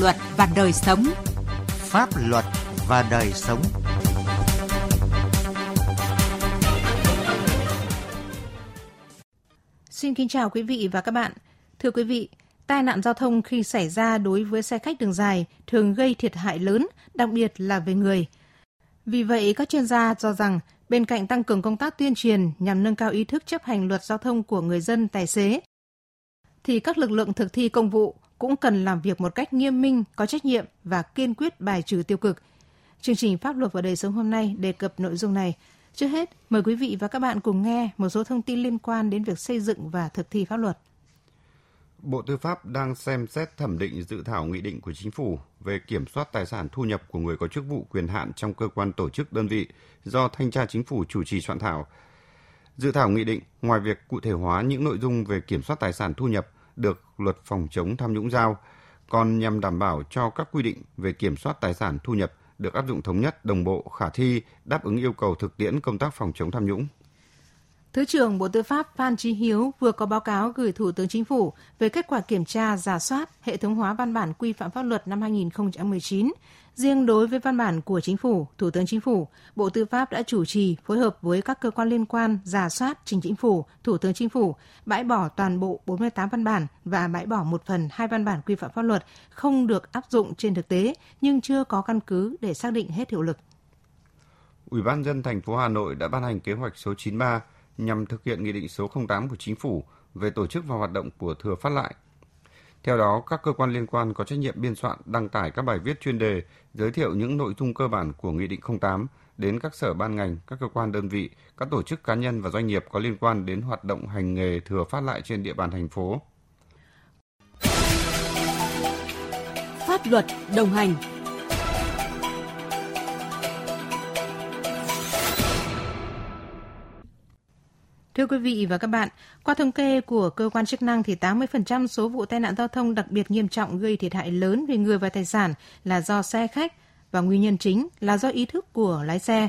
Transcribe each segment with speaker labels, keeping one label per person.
Speaker 1: luật và đời sống.
Speaker 2: Pháp luật và đời sống.
Speaker 3: Xin kính chào quý vị và các bạn. Thưa quý vị, tai nạn giao thông khi xảy ra đối với xe khách đường dài thường gây thiệt hại lớn, đặc biệt là về người. Vì vậy, các chuyên gia cho rằng bên cạnh tăng cường công tác tuyên truyền nhằm nâng cao ý thức chấp hành luật giao thông của người dân tài xế, thì các lực lượng thực thi công vụ cũng cần làm việc một cách nghiêm minh, có trách nhiệm và kiên quyết bài trừ tiêu cực. Chương trình Pháp luật và đời sống hôm nay đề cập nội dung này. Trước hết, mời quý vị và các bạn cùng nghe một số thông tin liên quan đến việc xây dựng và thực thi pháp luật.
Speaker 4: Bộ Tư pháp đang xem xét thẩm định dự thảo nghị định của chính phủ về kiểm soát tài sản thu nhập của người có chức vụ quyền hạn trong cơ quan tổ chức đơn vị do thanh tra chính phủ chủ trì soạn thảo. Dự thảo nghị định ngoài việc cụ thể hóa những nội dung về kiểm soát tài sản thu nhập được luật phòng chống tham nhũng giao, còn nhằm đảm bảo cho các quy định về kiểm soát tài sản thu nhập được áp dụng thống nhất, đồng bộ, khả thi, đáp ứng yêu cầu thực tiễn công tác phòng chống tham nhũng.
Speaker 3: Thứ trưởng Bộ Tư pháp Phan Trí Hiếu vừa có báo cáo gửi Thủ tướng Chính phủ về kết quả kiểm tra, giả soát, hệ thống hóa văn bản quy phạm pháp luật năm 2019. Riêng đối với văn bản của Chính phủ, Thủ tướng Chính phủ, Bộ Tư pháp đã chủ trì phối hợp với các cơ quan liên quan giả soát trình Chính phủ, Thủ tướng Chính phủ, bãi bỏ toàn bộ 48 văn bản và bãi bỏ một phần hai văn bản quy phạm pháp luật không được áp dụng trên thực tế nhưng chưa có căn cứ để xác định hết hiệu lực.
Speaker 4: Ủy ban dân thành phố Hà Nội đã ban hành kế hoạch số 93 nhằm thực hiện Nghị định số 08 của Chính phủ về tổ chức và hoạt động của thừa phát lại. Theo đó, các cơ quan liên quan có trách nhiệm biên soạn đăng tải các bài viết chuyên đề giới thiệu những nội dung cơ bản của Nghị định 08 đến các sở ban ngành, các cơ quan đơn vị, các tổ chức cá nhân và doanh nghiệp có liên quan đến hoạt động hành nghề thừa phát lại trên địa bàn thành phố.
Speaker 1: Pháp luật đồng hành
Speaker 3: Thưa quý vị và các bạn, qua thống kê của cơ quan chức năng thì 80% số vụ tai nạn giao thông đặc biệt nghiêm trọng gây thiệt hại lớn về người và tài sản là do xe khách và nguyên nhân chính là do ý thức của lái xe.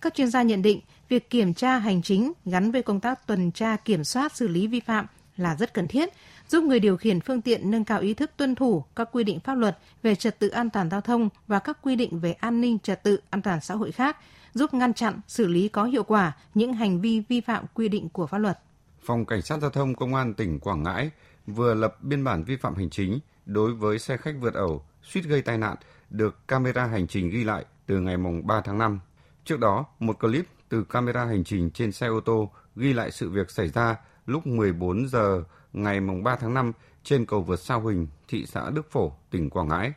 Speaker 3: Các chuyên gia nhận định việc kiểm tra hành chính gắn với công tác tuần tra kiểm soát xử lý vi phạm là rất cần thiết, giúp người điều khiển phương tiện nâng cao ý thức tuân thủ các quy định pháp luật về trật tự an toàn giao thông và các quy định về an ninh trật tự an toàn xã hội khác, giúp ngăn chặn, xử lý có hiệu quả những hành vi vi phạm quy định của pháp luật.
Speaker 4: Phòng Cảnh sát Giao thông Công an tỉnh Quảng Ngãi vừa lập biên bản vi phạm hành chính đối với xe khách vượt ẩu suýt gây tai nạn được camera hành trình ghi lại từ ngày mùng 3 tháng 5. Trước đó, một clip từ camera hành trình trên xe ô tô ghi lại sự việc xảy ra lúc 14 giờ ngày mùng 3 tháng 5 trên cầu vượt Sao Huỳnh, thị xã Đức Phổ, tỉnh Quảng Ngãi.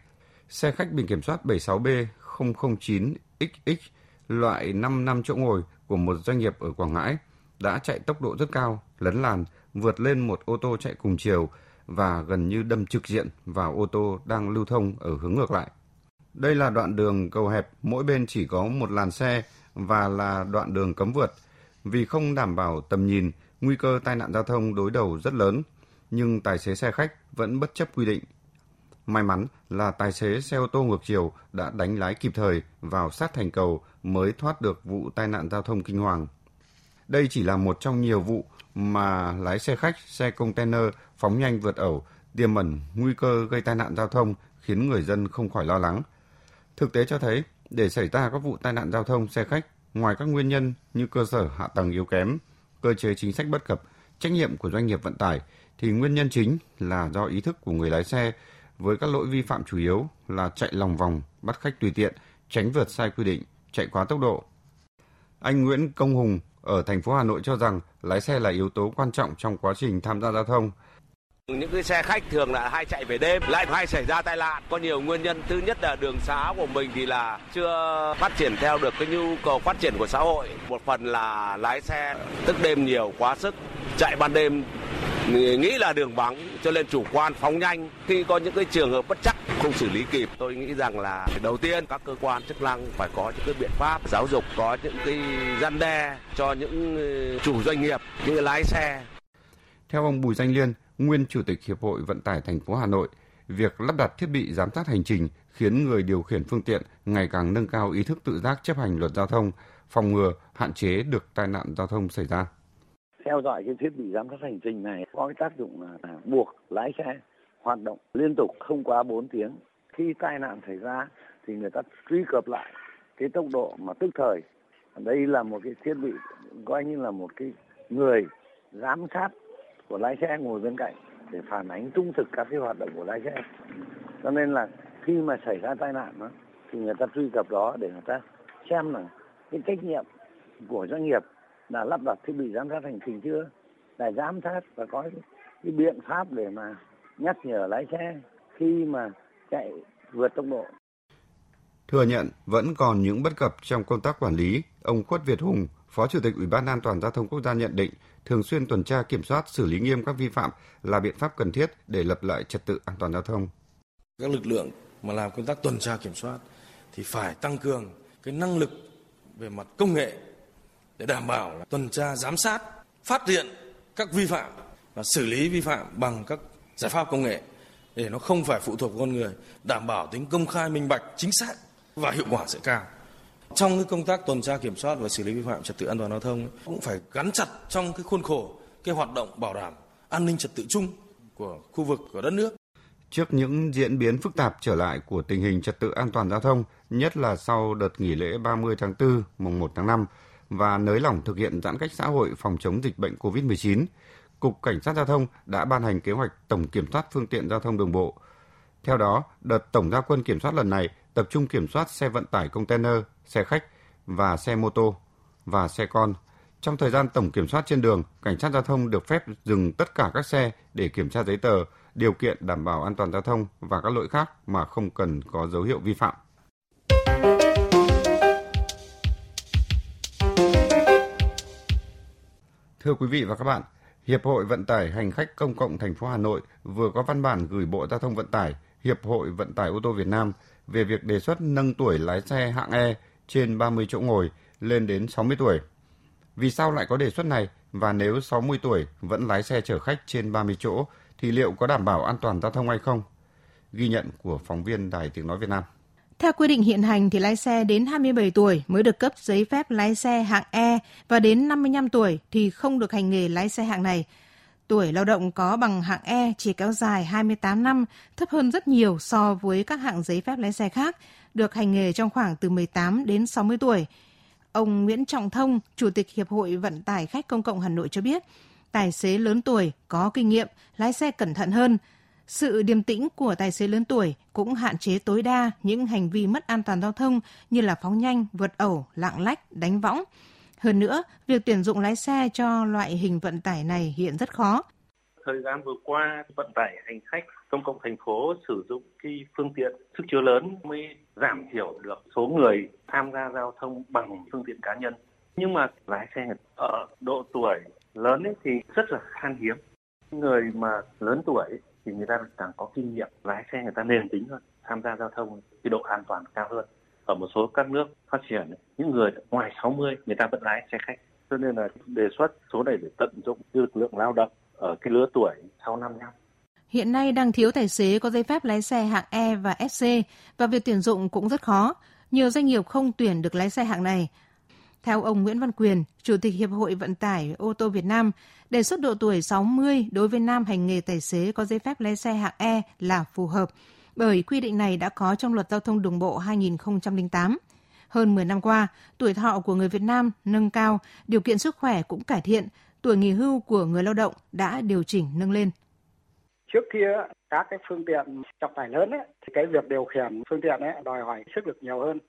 Speaker 4: Xe khách biển kiểm soát 76B009XX loại 5 năm chỗ ngồi của một doanh nghiệp ở Quảng Ngãi đã chạy tốc độ rất cao, lấn làn, vượt lên một ô tô chạy cùng chiều và gần như đâm trực diện vào ô tô đang lưu thông ở hướng ngược lại. Đây là đoạn đường cầu hẹp, mỗi bên chỉ có một làn xe và là đoạn đường cấm vượt. Vì không đảm bảo tầm nhìn, nguy cơ tai nạn giao thông đối đầu rất lớn, nhưng tài xế xe khách vẫn bất chấp quy định. May mắn là tài xế xe ô tô ngược chiều đã đánh lái kịp thời vào sát thành cầu mới thoát được vụ tai nạn giao thông kinh hoàng. Đây chỉ là một trong nhiều vụ mà lái xe khách, xe container phóng nhanh vượt ẩu, tiềm ẩn nguy cơ gây tai nạn giao thông khiến người dân không khỏi lo lắng. Thực tế cho thấy, để xảy ra các vụ tai nạn giao thông xe khách, ngoài các nguyên nhân như cơ sở hạ tầng yếu kém, cơ chế chính sách bất cập, trách nhiệm của doanh nghiệp vận tải, thì nguyên nhân chính là do ý thức của người lái xe với các lỗi vi phạm chủ yếu là chạy lòng vòng, bắt khách tùy tiện, tránh vượt sai quy định, chạy quá tốc độ. Anh Nguyễn Công Hùng ở thành phố Hà Nội cho rằng lái xe là yếu tố quan trọng trong quá trình tham gia giao thông.
Speaker 5: Những cái xe khách thường là hay chạy về đêm, lại hay xảy ra tai nạn. Có nhiều nguyên nhân. Thứ nhất là đường xá của mình thì là chưa phát triển theo được cái nhu cầu phát triển của xã hội. Một phần là lái xe thức đêm nhiều quá sức, chạy ban đêm nghĩ là đường vắng, cho nên chủ quan, phóng nhanh. Khi có những cái trường hợp bất chắc, không xử lý kịp, tôi nghĩ rằng là đầu tiên các cơ quan chức năng phải có những cái biện pháp giáo dục, có những cái gian đe cho những ờ, chủ doanh nghiệp, những lái xe.
Speaker 4: Theo ông Bùi Danh Liên, nguyên chủ tịch hiệp hội vận tải thành phố Hà Nội, việc lắp đặt thiết bị giám sát hành trình khiến người điều khiển phương tiện ngày càng nâng cao ý thức tự giác chấp hành luật giao thông, phòng ngừa, hạn chế được tai nạn giao thông xảy ra
Speaker 6: theo dõi cái thiết bị giám sát hành trình này có cái tác dụng là, buộc lái xe hoạt động liên tục không quá 4 tiếng. Khi tai nạn xảy ra thì người ta truy cập lại cái tốc độ mà tức thời. Đây là một cái thiết bị coi như là một cái người giám sát của lái xe ngồi bên cạnh để phản ánh trung thực các cái hoạt động của lái xe. Cho nên là khi mà xảy ra tai nạn đó, thì người ta truy cập đó để người ta xem là cái trách nhiệm của doanh nghiệp là lắp đặt thiết bị giám sát hành trình chưa là giám sát và có cái, cái biện pháp để mà nhắc nhở lái xe khi mà chạy vượt tốc độ
Speaker 4: Thừa nhận vẫn còn những bất cập trong công tác quản lý, ông Khuất Việt Hùng, Phó Chủ tịch Ủy ban An toàn giao thông quốc gia nhận định thường xuyên tuần tra kiểm soát xử lý nghiêm các vi phạm là biện pháp cần thiết để lập lại trật tự an toàn giao thông.
Speaker 7: Các lực lượng mà làm công tác tuần tra kiểm soát thì phải tăng cường cái năng lực về mặt công nghệ để đảm bảo là tuần tra giám sát, phát hiện các vi phạm và xử lý vi phạm bằng các giải pháp công nghệ để nó không phải phụ thuộc vào con người, đảm bảo tính công khai minh bạch, chính xác và hiệu quả sẽ cao. Trong cái công tác tuần tra kiểm soát và xử lý vi phạm trật tự an toàn giao thông cũng phải gắn chặt trong cái khuôn khổ cái hoạt động bảo đảm an ninh trật tự chung của khu vực của đất nước.
Speaker 4: Trước những diễn biến phức tạp trở lại của tình hình trật tự an toàn giao thông, nhất là sau đợt nghỉ lễ 30 tháng 4, mùng 1 tháng 5 và nới lỏng thực hiện giãn cách xã hội phòng chống dịch bệnh COVID-19, Cục Cảnh sát Giao thông đã ban hành kế hoạch tổng kiểm soát phương tiện giao thông đường bộ. Theo đó, đợt tổng gia quân kiểm soát lần này tập trung kiểm soát xe vận tải container, xe khách và xe mô tô và xe con. Trong thời gian tổng kiểm soát trên đường, cảnh sát giao thông được phép dừng tất cả các xe để kiểm tra giấy tờ, điều kiện đảm bảo an toàn giao thông và các lỗi khác mà không cần có dấu hiệu vi phạm. Thưa quý vị và các bạn, Hiệp hội Vận tải Hành khách Công cộng thành phố Hà Nội vừa có văn bản gửi Bộ Giao thông Vận tải, Hiệp hội Vận tải ô tô Việt Nam về việc đề xuất nâng tuổi lái xe hạng E trên 30 chỗ ngồi lên đến 60 tuổi. Vì sao lại có đề xuất này và nếu 60 tuổi vẫn lái xe chở khách trên 30 chỗ thì liệu có đảm bảo an toàn giao thông hay không? Ghi nhận của phóng viên Đài Tiếng Nói Việt Nam.
Speaker 3: Theo quy định hiện hành thì lái xe đến 27 tuổi mới được cấp giấy phép lái xe hạng E và đến 55 tuổi thì không được hành nghề lái xe hạng này. Tuổi lao động có bằng hạng E chỉ kéo dài 28 năm, thấp hơn rất nhiều so với các hạng giấy phép lái xe khác, được hành nghề trong khoảng từ 18 đến 60 tuổi. Ông Nguyễn Trọng Thông, Chủ tịch Hiệp hội Vận tải khách công cộng Hà Nội cho biết, tài xế lớn tuổi có kinh nghiệm, lái xe cẩn thận hơn. Sự điềm tĩnh của tài xế lớn tuổi cũng hạn chế tối đa những hành vi mất an toàn giao thông như là phóng nhanh, vượt ẩu, lạng lách, đánh võng. Hơn nữa, việc tuyển dụng lái xe cho loại hình vận tải này hiện rất khó.
Speaker 8: Thời gian vừa qua, vận tải hành khách công cộng thành phố sử dụng cái phương tiện sức chứa lớn mới giảm thiểu được số người tham gia giao thông bằng phương tiện cá nhân. Nhưng mà lái xe ở độ tuổi lớn ấy thì rất là khan hiếm. Người mà lớn tuổi thì người ta càng có kinh nghiệm, lái xe người ta nền tính hơn, tham gia giao thông cái độ an toàn cao hơn ở một số các nước phát triển những người ngoài 60 người ta vẫn lái xe khách cho nên là đề xuất số này để tận dụng lực lượng lao động ở cái lứa tuổi sau 5 năm.
Speaker 3: Hiện nay đang thiếu tài xế có giấy phép lái xe hạng E và FC và việc tuyển dụng cũng rất khó. Nhiều doanh nghiệp không tuyển được lái xe hạng này. Theo ông Nguyễn Văn Quyền, Chủ tịch Hiệp hội Vận tải ô tô Việt Nam, đề xuất độ tuổi 60 đối với nam hành nghề tài xế có giấy phép lái xe hạng E là phù hợp bởi quy định này đã có trong luật giao thông đường bộ 2008. Hơn 10 năm qua, tuổi thọ của người Việt Nam nâng cao, điều kiện sức khỏe cũng cải thiện, tuổi nghỉ hưu của người lao động đã điều chỉnh nâng lên.
Speaker 9: Trước kia các cái phương tiện trọng tải lớn ấy, thì cái việc điều khiển phương tiện ấy đòi hỏi sức lực nhiều hơn.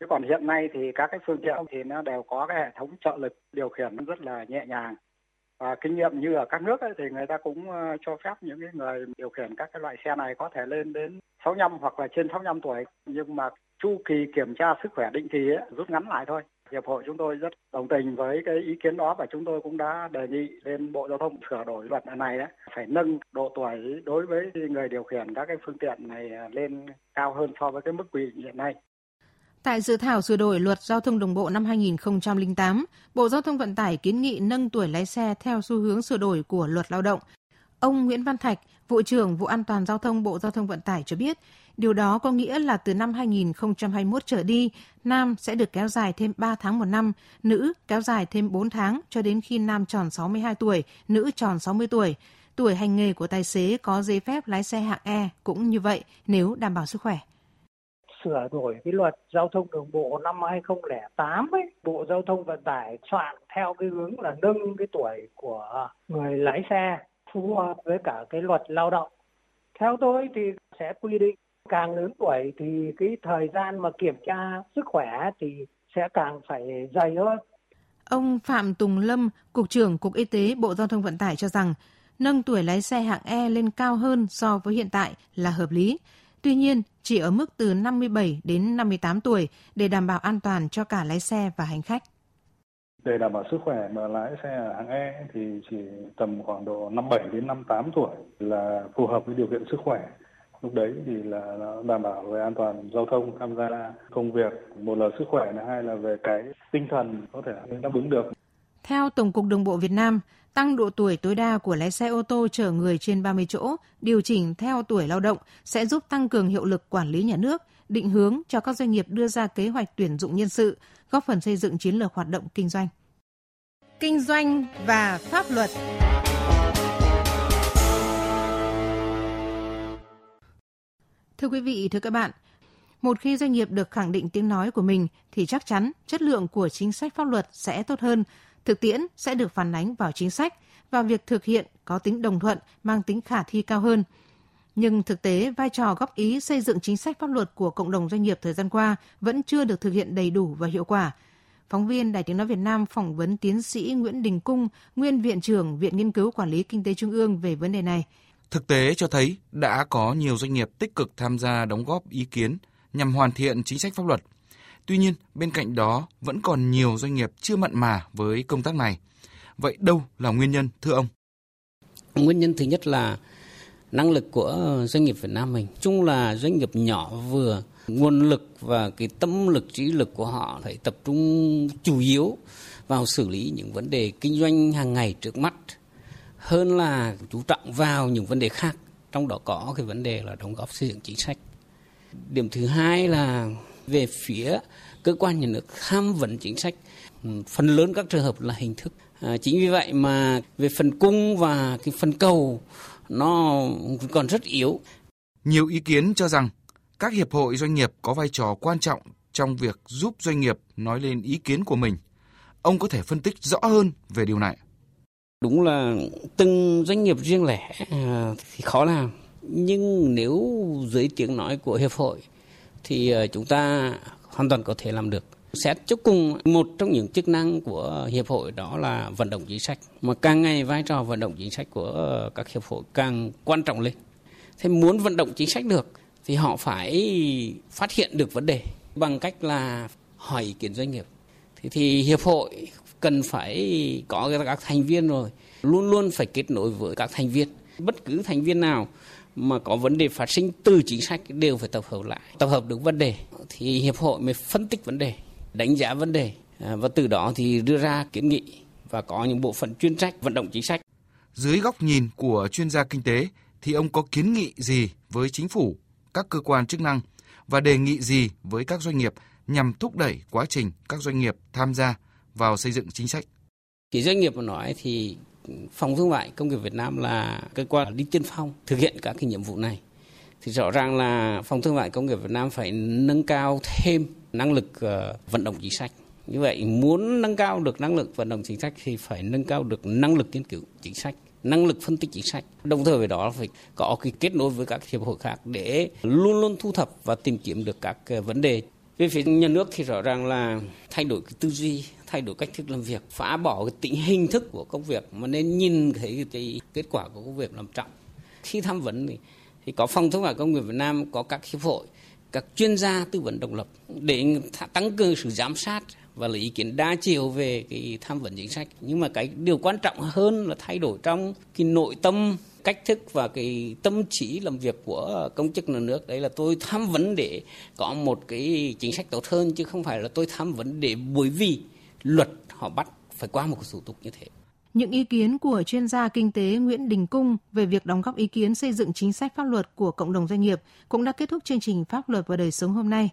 Speaker 9: Chứ còn hiện nay thì các cái phương tiện thì nó đều có cái hệ thống trợ lực điều khiển rất là nhẹ nhàng và kinh nghiệm như ở các nước ấy, thì người ta cũng ờ, cho phép những cái người điều khiển các cái loại xe này có thể lên đến 65 hoặc là trên 65 tuổi nhưng mà chu kỳ kiểm tra sức khỏe định kỳ ấy, rút ngắn lại thôi. Hiệp hội chúng tôi rất đồng tình với cái ý kiến đó và chúng tôi cũng đã đề nghị lên Bộ Giao thông sửa đổi luật này đấy, phải nâng độ tuổi đối với người điều khiển các cái phương tiện này ờ, lên cao hơn so với cái mức quy định hiện nay.
Speaker 3: Tại dự thảo sửa đổi luật giao thông đường bộ năm 2008, Bộ Giao thông Vận tải kiến nghị nâng tuổi lái xe theo xu hướng sửa đổi của luật lao động. Ông Nguyễn Văn Thạch, Vụ trưởng Vụ An toàn Giao thông Bộ Giao thông Vận tải cho biết, điều đó có nghĩa là từ năm 2021 trở đi, nam sẽ được kéo dài thêm 3 tháng một năm, nữ kéo dài thêm 4 tháng cho đến khi nam tròn 62 tuổi, nữ tròn 60 tuổi. Tuổi hành nghề của tài xế có giấy phép lái xe hạng E cũng như vậy nếu đảm bảo sức khỏe
Speaker 10: sửa đổi cái luật giao thông đường bộ năm 2008 ấy, Bộ Giao thông Vận tải soạn theo cái hướng là nâng cái tuổi của người lái xe phù hợp với cả cái luật lao động. Theo tôi thì sẽ quy định càng lớn tuổi thì cái thời gian mà kiểm tra sức khỏe thì sẽ càng phải dày hơn.
Speaker 3: Ông Phạm Tùng Lâm, Cục trưởng Cục Y tế Bộ Giao thông Vận tải cho rằng nâng tuổi lái xe hạng E lên cao hơn so với hiện tại là hợp lý. Tuy nhiên, chỉ ở mức từ 57 đến 58 tuổi để đảm bảo an toàn cho cả lái xe và hành khách.
Speaker 11: Để đảm bảo sức khỏe mà lái xe hạng E thì chỉ tầm khoảng độ 57 đến 58 tuổi là phù hợp với điều kiện sức khỏe lúc đấy thì là đảm bảo về an toàn giao thông tham gia công việc một là sức khỏe hai là về cái tinh thần có thể đáp ứng được
Speaker 3: theo Tổng cục Đường bộ Việt Nam, tăng độ tuổi tối đa của lái xe ô tô chở người trên 30 chỗ, điều chỉnh theo tuổi lao động sẽ giúp tăng cường hiệu lực quản lý nhà nước, định hướng cho các doanh nghiệp đưa ra kế hoạch tuyển dụng nhân sự, góp phần xây dựng chiến lược hoạt động kinh doanh. Kinh doanh và pháp luật Thưa quý vị, thưa các bạn, một khi doanh nghiệp được khẳng định tiếng nói của mình thì chắc chắn chất lượng của chính sách pháp luật sẽ tốt hơn, thực tiễn sẽ được phản ánh vào chính sách và việc thực hiện có tính đồng thuận, mang tính khả thi cao hơn. Nhưng thực tế, vai trò góp ý xây dựng chính sách pháp luật của cộng đồng doanh nghiệp thời gian qua vẫn chưa được thực hiện đầy đủ và hiệu quả. Phóng viên Đài Tiếng Nói Việt Nam phỏng vấn tiến sĩ Nguyễn Đình Cung, nguyên Viện trưởng Viện Nghiên cứu Quản lý Kinh tế Trung ương về vấn đề này.
Speaker 12: Thực tế cho thấy đã có nhiều doanh nghiệp tích cực tham gia đóng góp ý kiến nhằm hoàn thiện chính sách pháp luật. Tuy nhiên, bên cạnh đó vẫn còn nhiều doanh nghiệp chưa mặn mà với công tác này. Vậy đâu là nguyên nhân thưa ông?
Speaker 13: Nguyên nhân thứ nhất là năng lực của doanh nghiệp Việt Nam mình. Chung là doanh nghiệp nhỏ vừa, nguồn lực và cái tâm lực trí lực của họ phải tập trung chủ yếu vào xử lý những vấn đề kinh doanh hàng ngày trước mắt hơn là chú trọng vào những vấn đề khác trong đó có cái vấn đề là đóng góp xây dựng chính sách điểm thứ hai là về phía cơ quan nhà nước tham vấn chính sách phần lớn các trường hợp là hình thức. À, chính vì vậy mà về phần cung và cái phần cầu nó còn rất yếu.
Speaker 12: Nhiều ý kiến cho rằng các hiệp hội doanh nghiệp có vai trò quan trọng trong việc giúp doanh nghiệp nói lên ý kiến của mình. Ông có thể phân tích rõ hơn về điều này.
Speaker 13: Đúng là từng doanh nghiệp riêng lẻ à, thì khó làm. Nhưng nếu dưới tiếng nói của hiệp hội thì ờ, chúng ta hoàn toàn có thể làm được. Xét cho cùng một trong những chức năng của hiệp hội đó là vận động chính sách. Mà càng ngày vai trò vận động chính sách của ờ, các hiệp hội càng quan trọng lên. Thế muốn vận động chính sách được thì họ phải phát hiện được vấn đề bằng cách là hỏi ý kiến doanh nghiệp. Thì, thì hiệp hội cần phải có các thành viên rồi luôn luôn phải kết nối với các thành viên. Bất cứ thành viên nào mà có vấn đề phát sinh từ chính sách đều phải tập hợp lại tập hợp được vấn đề thì hiệp hội mới phân tích vấn đề đánh giá vấn đề à, và từ đó thì đưa ra kiến nghị và có những bộ phận chuyên trách vận động chính sách
Speaker 12: dưới góc nhìn của chuyên gia kinh tế thì ông có kiến nghị gì với chính phủ các cơ quan chức năng và đề nghị gì với các doanh nghiệp nhằm thúc đẩy quá trình các doanh nghiệp tham gia vào xây dựng chính sách?
Speaker 13: Cái doanh nghiệp mà nói thì Phòng Thương mại Công nghiệp Việt Nam là cơ quan đi tiên phong thực hiện các cái nhiệm vụ này. Thì rõ ràng là Phòng Thương mại Công nghiệp Việt Nam phải nâng cao thêm năng lực ờ, vận động chính sách. Như vậy, muốn nâng cao được năng lực vận động chính sách thì phải nâng cao được năng lực nghiên cứu chính sách, năng lực phân tích chính sách đồng thời với đó phải có cái kết nối với các hiệp hội khác để luôn luôn thu thập và tìm kiếm được các ờ, vấn đề về phía nhà nước thì rõ ràng là thay đổi cái tư duy thay đổi cách thức làm việc phá bỏ cái tính hình thức của công việc mà nên nhìn thấy cái kết quả của công việc làm trọng. Khi tham vấn thì, thì có phòng thương mại công nghiệp Việt Nam có các hiệp hội các chuyên gia tư vấn độc lập để tăng cường sự giám sát và lấy ý kiến đa chiều về cái tham vấn chính sách nhưng mà cái điều quan trọng hơn là thay đổi trong cái nội tâm, cách thức và cái tâm trí làm việc của công chức nhà nước đấy là tôi tham vấn để có một cái chính sách tốt hơn, chứ không phải là tôi tham vấn để bởi vì luật họ bắt phải qua một cái thủ tục như thế.
Speaker 3: Những ý kiến của chuyên gia kinh tế Nguyễn Đình Cung về việc đóng góp ý kiến xây dựng chính sách pháp luật của cộng đồng doanh nghiệp cũng đã kết thúc chương trình Pháp luật và đời sống hôm nay.